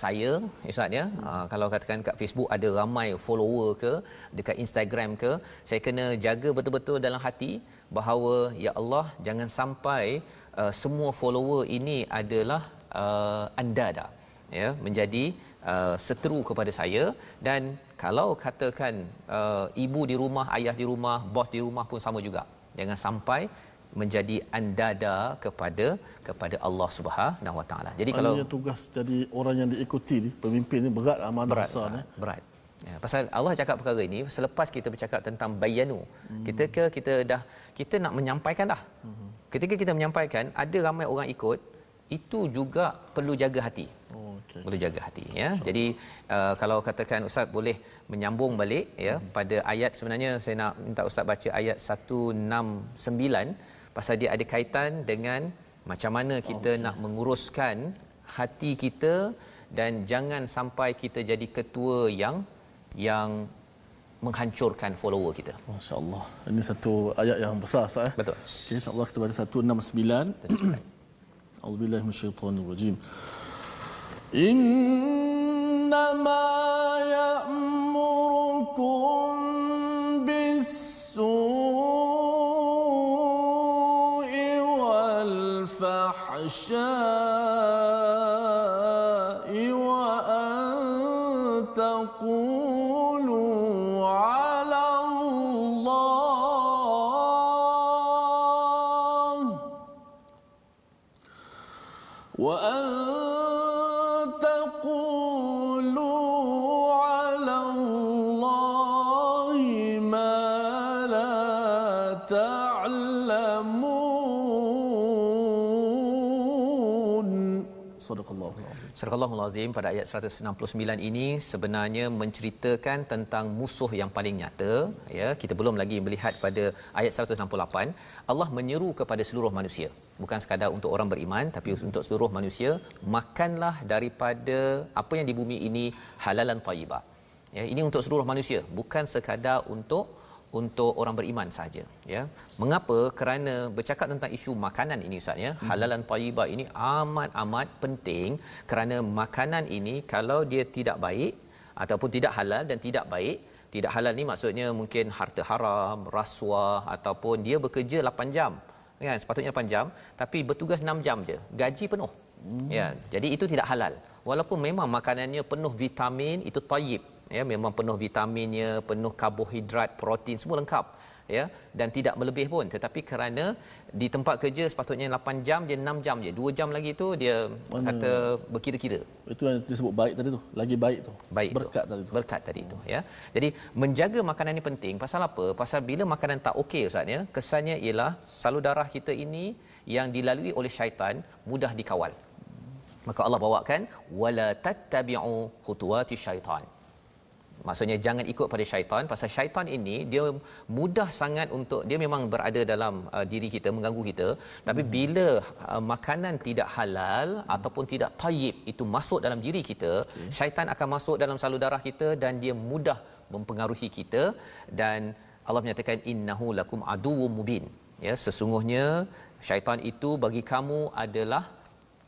[SPEAKER 1] saya ustaz ya. Uh, kalau katakan kat Facebook ada ramai follower ke dekat Instagram ke saya kena jaga betul-betul dalam hati bahawa ya Allah jangan sampai uh, semua follower ini adalah uh, anda dah ya menjadi uh, seteru kepada saya. Dan kalau katakan uh, ibu di rumah ayah di rumah bos di rumah pun sama juga. Jangan sampai menjadi andada kepada kepada Allah Subhanahu Wa Taala.
[SPEAKER 2] Jadi kalau tugas jadi orang yang diikuti ni pemimpin ni berat amanah berat, besar
[SPEAKER 1] ni. Berat. Ya, pasal Allah cakap perkara ini selepas kita bercakap tentang bayanu. Hmm. Kita ke kita dah kita nak menyampaikan dah. Hmm. Ketika kita menyampaikan ada ramai orang ikut itu juga perlu jaga hati. Oh, okay. Perlu jaga hati ya. So. Jadi uh, kalau katakan ustaz boleh menyambung balik ya hmm. pada ayat sebenarnya saya nak minta ustaz baca ayat 169 pasal dia ada kaitan dengan macam mana kita okay. nak menguruskan hati kita dan jangan sampai kita jadi ketua yang yang menghancurkan follower kita.
[SPEAKER 2] Masya-Allah. Ini satu ayat yang besar sah. Eh?
[SPEAKER 1] Betul.
[SPEAKER 2] Okay, insya-Allah kita baca 169. A'udzubillahi minasyaitonir rajim. Innama ya'murukum تعلمون
[SPEAKER 1] Surah al pada ayat 169 ini sebenarnya menceritakan tentang musuh yang paling nyata. Ya, kita belum lagi melihat pada ayat 168. Allah menyeru kepada seluruh manusia. Bukan sekadar untuk orang beriman, tapi untuk seluruh manusia. Makanlah daripada apa yang di bumi ini halalan tayyibah. Ya, ini untuk seluruh manusia. Bukan sekadar untuk untuk orang beriman saja ya. Mengapa? Kerana bercakap tentang isu makanan ini ustaz ya. Hmm. halalan thayyibah ini amat amat penting kerana makanan ini kalau dia tidak baik ataupun tidak halal dan tidak baik tidak halal ni maksudnya mungkin harta haram rasuah ataupun dia bekerja 8 jam kan sepatutnya 8 jam tapi bertugas 6 jam je gaji penuh. Hmm. ya jadi itu tidak halal. Walaupun memang makanannya penuh vitamin itu tayyib ya memang penuh vitaminnya penuh karbohidrat protein semua lengkap ya. Dan tidak melebih pun. Tetapi kerana di tempat kerja sepatutnya 8 jam dia 6 jam je. 2 jam lagi tu dia Mana? kata berkira-kira.
[SPEAKER 2] Itu yang disebut baik tadi tu lagi baik tu.
[SPEAKER 1] Baik
[SPEAKER 2] berkat
[SPEAKER 1] tu.
[SPEAKER 2] tadi tu.
[SPEAKER 1] Berkat tadi tu ya. Jadi menjaga makanan ni penting. Pasal apa? Pasal bila makanan tak okey ustaz ya kesannya ialah salur darah kita ini yang dilalui oleh syaitan mudah dikawal. Maka Allah bawakan wala tattabi'u khutuwati syaitan maksudnya jangan ikut pada syaitan pasal syaitan ini dia mudah sangat untuk dia memang berada dalam uh, diri kita mengganggu kita tapi hmm. bila uh, makanan tidak halal hmm. ataupun tidak tayyib itu masuk dalam diri kita okay. syaitan akan masuk dalam salur darah kita dan dia mudah mempengaruhi kita dan Allah menyatakan innahu lakum aduwwum mubin ya sesungguhnya syaitan itu bagi kamu adalah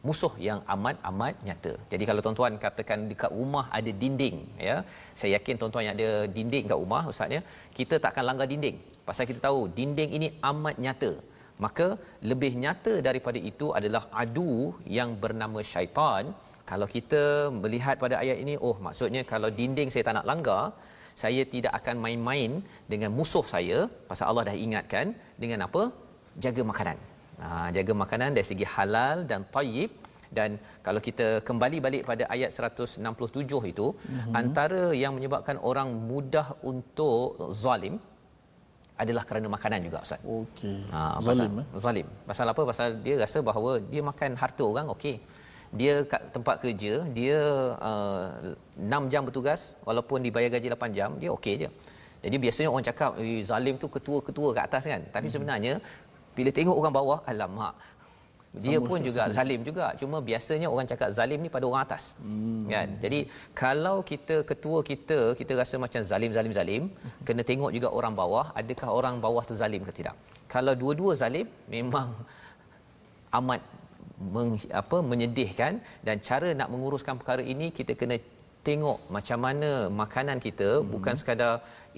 [SPEAKER 1] musuh yang amat amat nyata. Jadi kalau tuan-tuan katakan dekat rumah ada dinding ya, saya yakin tuan-tuan yang ada dinding kat rumah ustaz ya, kita tak akan langgar dinding. Pasal kita tahu dinding ini amat nyata. Maka lebih nyata daripada itu adalah adu yang bernama syaitan. Kalau kita melihat pada ayat ini, oh maksudnya kalau dinding saya tak nak langgar, saya tidak akan main-main dengan musuh saya pasal Allah dah ingatkan dengan apa? Jaga makanan. Ha, jaga makanan dari segi halal dan tayyib dan kalau kita kembali balik pada ayat 167 itu mm-hmm. antara yang menyebabkan orang mudah untuk zalim adalah kerana makanan juga ustaz.
[SPEAKER 2] Okey.
[SPEAKER 1] Ha, zalim eh? zalim. Pasal apa? Pasal dia rasa bahawa dia makan harta orang okey. Dia kat tempat kerja, dia uh, 6 jam bertugas walaupun dibayar gaji 8 jam, dia okey je. Jadi biasanya orang cakap eh, zalim tu ketua-ketua kat atas kan. Tapi hmm sebenarnya bila tengok orang bawah alamak. Dia Sama pun juga zalim juga. Cuma biasanya orang cakap zalim ni pada orang atas. Hmm. kan? Jadi kalau kita ketua kita kita rasa macam zalim zalim zalim kena tengok juga orang bawah adakah orang bawah tu zalim ke tidak? Kalau dua-dua zalim memang amat meng, apa menyedihkan dan cara nak menguruskan perkara ini kita kena tengok macam mana makanan kita hmm. bukan sekadar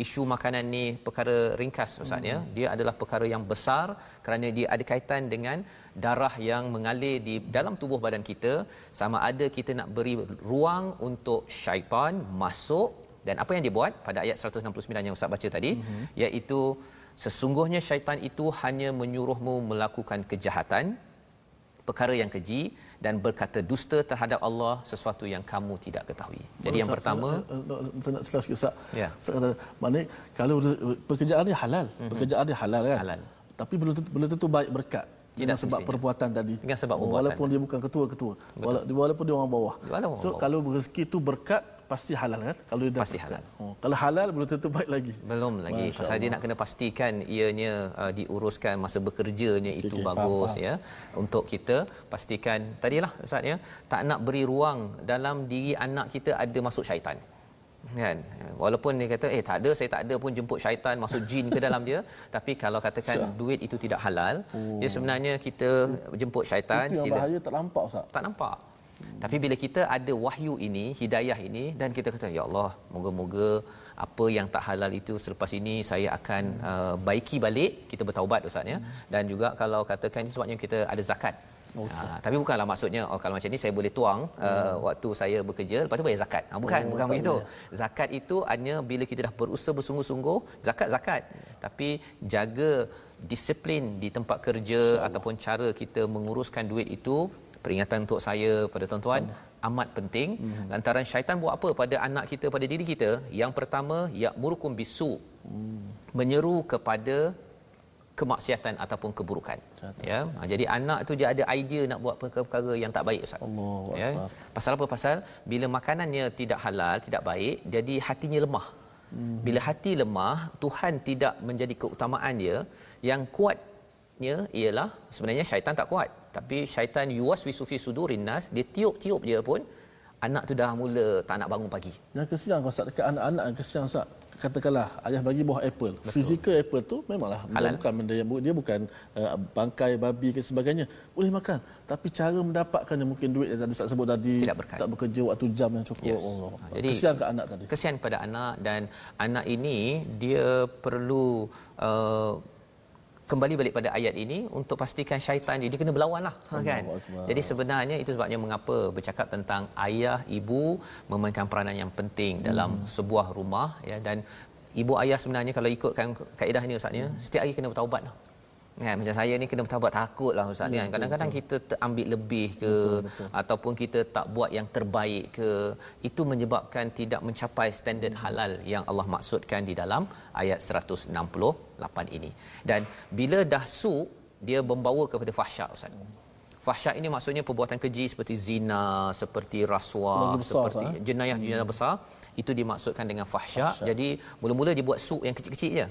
[SPEAKER 1] isu makanan ni perkara ringkas ustaz ya hmm. dia adalah perkara yang besar kerana dia ada kaitan dengan darah yang mengalir di dalam tubuh badan kita sama ada kita nak beri ruang untuk syaitan masuk dan apa yang dia buat pada ayat 169 yang ustaz baca tadi hmm. iaitu sesungguhnya syaitan itu hanya menyuruhmu melakukan kejahatan perkara yang keji dan berkata dusta terhadap Allah sesuatu yang kamu tidak ketahui. Jadi yang pertama
[SPEAKER 2] saya nak selas Ustaz. Ya. Ustaz kata maknanya kalau pekerjaan dia halal, mm-hmm. pekerjaan dia halal kan. Halal. Tapi belum tentu, belum tentu baik berkat. Tidak sebab mestinya. perbuatan tadi.
[SPEAKER 1] Dengan sebab perbuatan.
[SPEAKER 2] Walaupun dia bukan ketua-ketua. Walaupun dia orang bawah. Walaupun so bawah. kalau rezeki itu berkat pasti halal kan kalau dia
[SPEAKER 1] pasti halal.
[SPEAKER 2] Oh, kalau halal belum tentu baik lagi.
[SPEAKER 1] Belum lagi. Masya Pasal Allah. dia nak kena pastikan ianya uh, diuruskan masa bekerjanya itu okay, bagus faham, ya. Untuk kita pastikan tadilah ustaz ya, tak nak beri ruang dalam diri anak kita ada masuk syaitan. Kan? Walaupun dia kata eh tak ada saya tak ada pun jemput syaitan masuk jin ke dalam dia, tapi kalau katakan Syah. duit itu tidak halal, oh. dia sebenarnya kita jemput syaitan
[SPEAKER 2] itu yang sila. bahaya tak nampak ustaz.
[SPEAKER 1] Tak nampak. Tapi bila kita ada wahyu ini, hidayah ini dan kita kata ya Allah, moga-moga apa yang tak halal itu selepas ini saya akan uh, baiki balik, kita bertaubat ustaz ya. Dan juga kalau katakan sebabnya kita ada zakat. Okay. Ha, tapi bukanlah maksudnya oh kalau macam ni saya boleh tuang uh, hmm. waktu saya bekerja lepas tu bayar zakat. Ha, bukan, oh, bukan begitu. Boleh. Zakat itu hanya bila kita dah berusaha bersungguh-sungguh, zakat zakat. Tapi jaga disiplin di tempat kerja ataupun cara kita menguruskan duit itu peringatan untuk saya pada tuan-tuan amat penting. Mm-hmm. lantaran syaitan buat apa pada anak kita pada diri kita? Yang pertama ya murukum bisu. Mm. menyeru kepada kemaksiatan ataupun keburukan. Ya. Ha, jadi anak tu dia ada idea nak buat perkara-perkara yang tak baik ustaz.
[SPEAKER 2] Allah
[SPEAKER 1] ya. Pasal apa pasal? Bila makanannya tidak halal tidak baik jadi hatinya lemah. Hmm. bila hati lemah Tuhan tidak menjadi keutamaan dia. Yang kuatnya ialah sebenarnya syaitan tak kuat tapi syaitan yuwas wisufi sudurin nas dia tiup-tiup dia pun anak tu dah mula tak nak bangun pagi.
[SPEAKER 2] Yang kesian kau dekat anak-anak yang kesian Ustaz. Katakanlah ayah bagi buah apple. Betul. Fizikal apple tu memanglah Halal. bukan benda yang dia bukan uh, bangkai babi ke sebagainya. Boleh makan. Tapi cara mendapatkannya mungkin duit yang tadi Ustaz sebut tadi
[SPEAKER 1] Tidak tak
[SPEAKER 2] bekerja waktu jam yang cukup. Yes.
[SPEAKER 1] Oh.
[SPEAKER 2] Jadi kesian ke anak tadi.
[SPEAKER 1] Kesian kepada anak dan anak ini dia perlu uh, kembali balik pada ayat ini untuk pastikan syaitan dia, dia kena berlawan lah ha, kan jadi sebenarnya itu sebabnya mengapa bercakap tentang ayah ibu memainkan peranan yang penting dalam hmm. sebuah rumah ya dan ibu ayah sebenarnya kalau ikutkan kaedah ni ustaz ya hmm. setiap hari kena bertaubat lah Kan macam saya ni kena bertaubat takut lah Ustaz ya, kan. Kadang-kadang kita ambil lebih ke betul, betul. ataupun kita tak buat yang terbaik ke itu menyebabkan tidak mencapai standard halal yang Allah maksudkan di dalam ayat 168 ini. Dan bila dah su dia membawa kepada fahsyak Ustaz. Fahsyak ini maksudnya perbuatan keji seperti zina, seperti rasuah, besar, seperti jenayah-jenayah hmm. besar itu dimaksudkan dengan fahsyak. Jadi mula-mula dia buat su yang kecil-kecil je.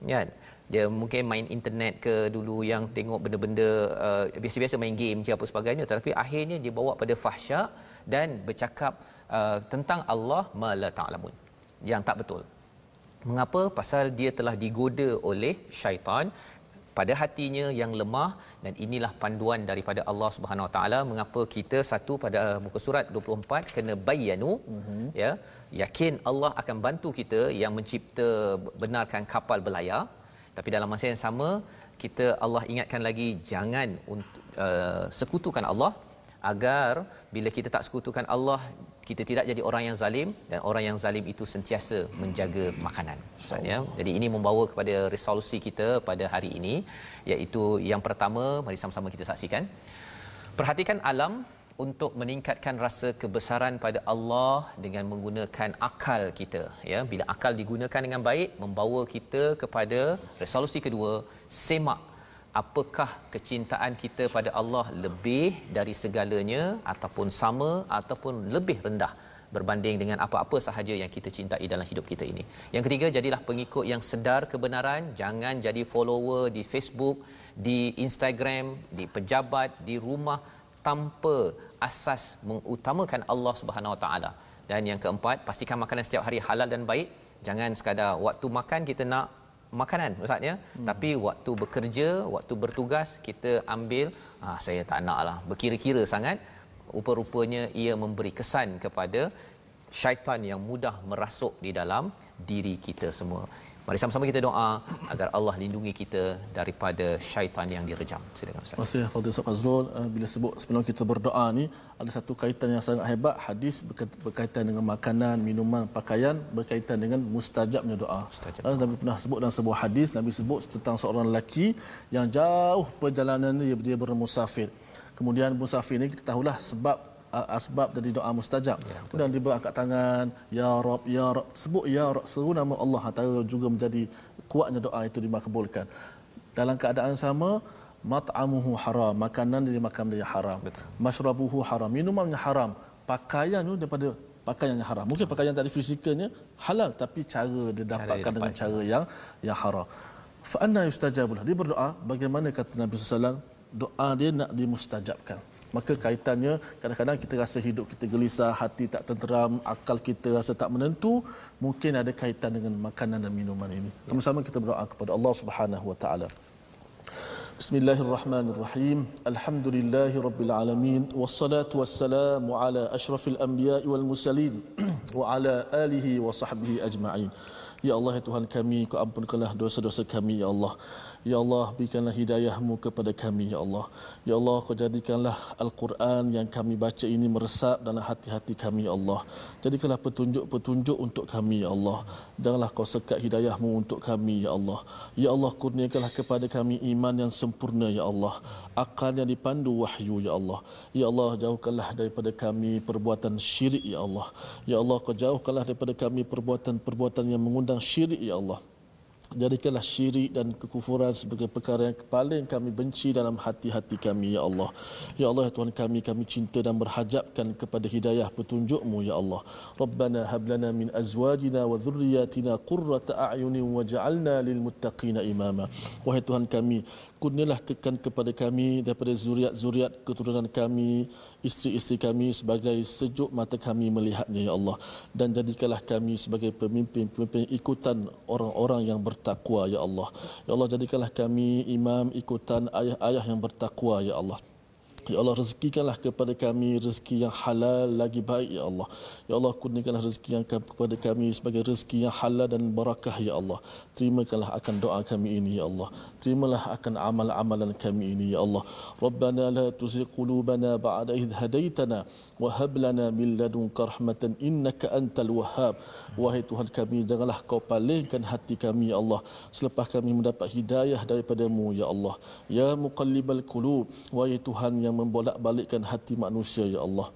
[SPEAKER 1] Kan? dia mungkin main internet ke dulu yang tengok benda-benda uh, biasa-biasa main game ke apa sebagainya. Tetapi akhirnya dia bawa pada fahsyak dan bercakap uh, tentang Allah mala ta'lamun. Yang tak betul. Mengapa? Pasal dia telah digoda oleh syaitan pada hatinya yang lemah dan inilah panduan daripada Allah Subhanahu Wa Taala mengapa kita satu pada muka surat 24 kena bayanu mm-hmm. ya yakin Allah akan bantu kita yang mencipta benarkan kapal berlayar tapi dalam masa yang sama kita Allah ingatkan lagi jangan uh, sekutukan Allah agar bila kita tak sekutukan Allah kita tidak jadi orang yang zalim dan orang yang zalim itu sentiasa menjaga makanan Ustaz ya. Jadi ini membawa kepada resolusi kita pada hari ini iaitu yang pertama mari sama-sama kita saksikan. Perhatikan alam untuk meningkatkan rasa kebesaran pada Allah dengan menggunakan akal kita ya bila akal digunakan dengan baik membawa kita kepada resolusi kedua semak apakah kecintaan kita pada Allah lebih dari segalanya ataupun sama ataupun lebih rendah berbanding dengan apa-apa sahaja yang kita cintai dalam hidup kita ini. Yang ketiga, jadilah pengikut yang sedar kebenaran, jangan jadi follower di Facebook, di Instagram, di pejabat, di rumah tanpa asas mengutamakan Allah Subhanahu Wa Taala. Dan yang keempat, pastikan makanan setiap hari halal dan baik. Jangan sekadar waktu makan kita nak makanan ustaz ya hmm. tapi waktu bekerja waktu bertugas kita ambil ah saya tak naklah berkira-kira sangat. Rupa-rupanya ia memberi kesan kepada syaitan yang mudah merasuk di dalam diri kita semua Mari sama-sama kita doa agar Allah lindungi kita daripada syaitan yang direjam. Silakan Ustaz.
[SPEAKER 2] Terima kasih Fadil Ustaz Fazrul. Eh, bila sebut sebelum kita berdoa ni ada satu kaitan yang sangat hebat hadis berkaitan dengan makanan, minuman, pakaian berkaitan dengan mustajabnya doa. Mustajab. Eh, Nabi pernah sebut dalam sebuah hadis Nabi sebut tentang seorang lelaki yang jauh perjalanan dia, dia bermusafir. Kemudian musafir ni kita tahulah sebab asbab dari doa mustajab. Ya, Kemudian dia berangkat tangan, ya rab, ya rab, sebut ya rab, seru nama Allah antara juga menjadi kuatnya doa itu dimakbulkan. Dalam keadaan sama, mat'amuhu haram, makanan dia makan dia haram. Betul. Mashrabuhu haram, minumannya haram. Pakaian tu daripada pakaian yang haram. Mungkin pakaian tadi fizikalnya halal tapi cara dia dapatkan cara dengan cara yang yang haram. Fa anna yustajabu Dia berdoa bagaimana kata Nabi sallallahu alaihi wasallam doa dia nak dimustajabkan maka kaitannya kadang-kadang kita rasa hidup kita gelisah, hati tak tenteram, akal kita rasa tak menentu, mungkin ada kaitan dengan makanan dan minuman ini. Sama-sama kita berdoa kepada Allah Subhanahu wa taala. Bismillahirrahmanirrahim. Alhamdulillahi rabbil alamin wassalatu wassalamu ala asyrafil anbiya'i wal mursalin wa ala alihi wa sahbihi ajma'in. Ya Allah ya Tuhan kami, kau ampunkanlah dosa-dosa kami ya Allah. Ya Allah, berikanlah hidayahmu kepada kami, Ya Allah. Ya Allah, kau jadikanlah Al-Quran yang kami baca ini meresap dalam hati-hati kami, Ya Allah. Jadikanlah petunjuk-petunjuk untuk kami, Ya Allah. Janganlah kau sekat hidayahmu untuk kami, Ya Allah. Ya Allah, kurniakanlah kepada kami iman yang sempurna, Ya Allah. Akal yang dipandu wahyu, Ya Allah. Ya Allah, jauhkanlah daripada kami perbuatan syirik, Ya Allah. Ya Allah, kau jauhkanlah daripada kami perbuatan-perbuatan yang mengundang syirik, Ya Allah. Jadikanlah syirik dan kekufuran sebagai perkara yang paling kami benci dalam hati-hati kami, Ya Allah. Ya Allah, ya Tuhan kami, kami cinta dan berhajapkan kepada hidayah petunjukmu, Ya Allah. Rabbana hablana min azwajina wa dhurriyatina qurrata a'yunin waj'alna lil muttaqina imama. Wahai Tuhan kami, kurnialah kekan kepada kami daripada zuriat-zuriat keturunan kami, isteri-isteri kami sebagai sejuk mata kami melihatnya, Ya Allah. Dan jadikanlah kami sebagai pemimpin-pemimpin ikutan orang-orang yang ber bertakwa ya Allah. Ya Allah jadikanlah kami imam ikutan ayah-ayah yang bertakwa ya Allah. Ya Allah rezekikanlah kepada kami rezeki yang halal lagi baik ya Allah. Ya Allah kurniakanlah rezeki yang kepada kami sebagai rezeki yang halal dan barakah ya Allah. Terimakanlah akan doa kami ini ya Allah. Terimalah akan amal-amalan kami ini ya Allah. Rabbana la tuzigh qulubana ba'da idh hadaitana wa hab lana min ladunka rahmatan innaka antal wahhab. Wahai Tuhan kami janganlah kau palingkan hati kami ya Allah selepas kami mendapat hidayah daripadamu ya Allah. Ya muqallibal qulub wahai Tuhan yang membolak-balikkan hati manusia ya Allah.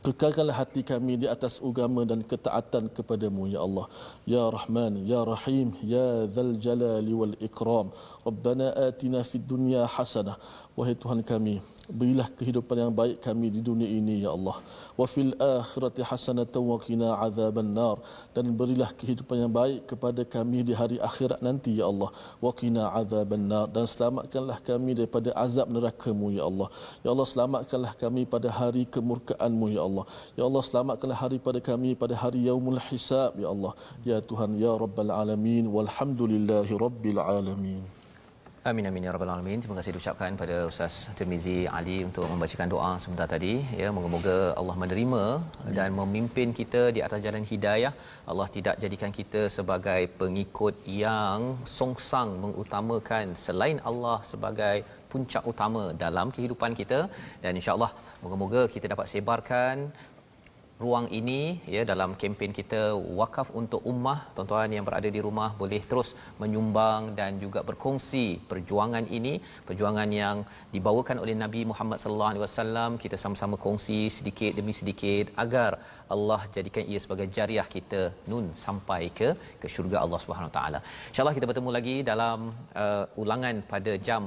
[SPEAKER 2] Kekalkanlah hati kami di atas agama dan ketaatan kepadamu ya Allah. Ya Rahman ya Rahim ya Dzal Jalali wal Ikram. Rabbana atina fid dunya hasanah. Wahai Tuhan kami berilah kehidupan yang baik kami di dunia ini ya Allah. Wa fil akhirati hasanatan wa qina azaban nar dan berilah kehidupan yang baik kepada kami di hari akhirat nanti ya Allah. Wa qina azaban nar dan selamatkanlah kami daripada azab neraka-Mu ya Allah. Ya Allah selamatkanlah kami pada hari kemurkaan-Mu ya Allah. Ya Allah selamatkanlah hari pada kami pada hari yaumul hisab ya Allah. Ya Tuhan ya rabbal alamin. Walhamdulillahi rabbil alamin
[SPEAKER 1] Amin amin ya rabbal alamin. Terima kasih diucapkan pada Ustaz Tirmizi Ali untuk membacakan doa sebentar tadi ya moga-moga Allah menerima amin. dan memimpin kita di atas jalan hidayah. Allah tidak jadikan kita sebagai pengikut yang songsang mengutamakan selain Allah sebagai puncak utama dalam kehidupan kita dan insya-Allah moga-moga kita dapat sebarkan ruang ini ya dalam kempen kita wakaf untuk ummah. Tuan-tuan yang berada di rumah boleh terus menyumbang dan juga berkongsi perjuangan ini. Perjuangan yang dibawakan oleh Nabi Muhammad sallallahu alaihi wasallam. Kita sama-sama kongsi sedikit demi sedikit agar Allah jadikan ia sebagai jariah kita nun sampai ke ke syurga Allah Subhanahu taala. Insyaallah kita bertemu lagi dalam uh, ulangan pada jam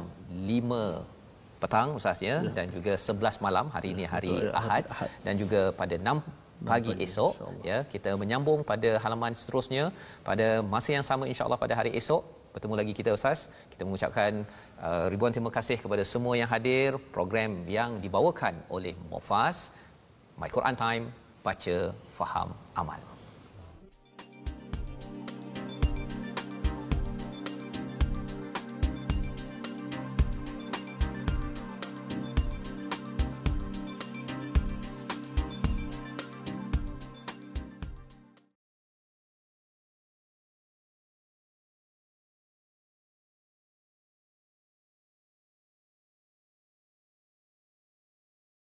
[SPEAKER 1] 5 petang ustaz ya, ya. dan juga 11 malam hari ini hari ya, Ahad, Ahad. Dan juga pada 6 pagi esok ya. Kita menyambung pada halaman seterusnya. Pada masa yang sama insyaallah pada hari esok bertemu lagi kita ustaz. Kita mengucapkan uh, ribuan terima kasih kepada semua yang hadir. Program yang dibawakan oleh Mufas My Quran Time baca faham amal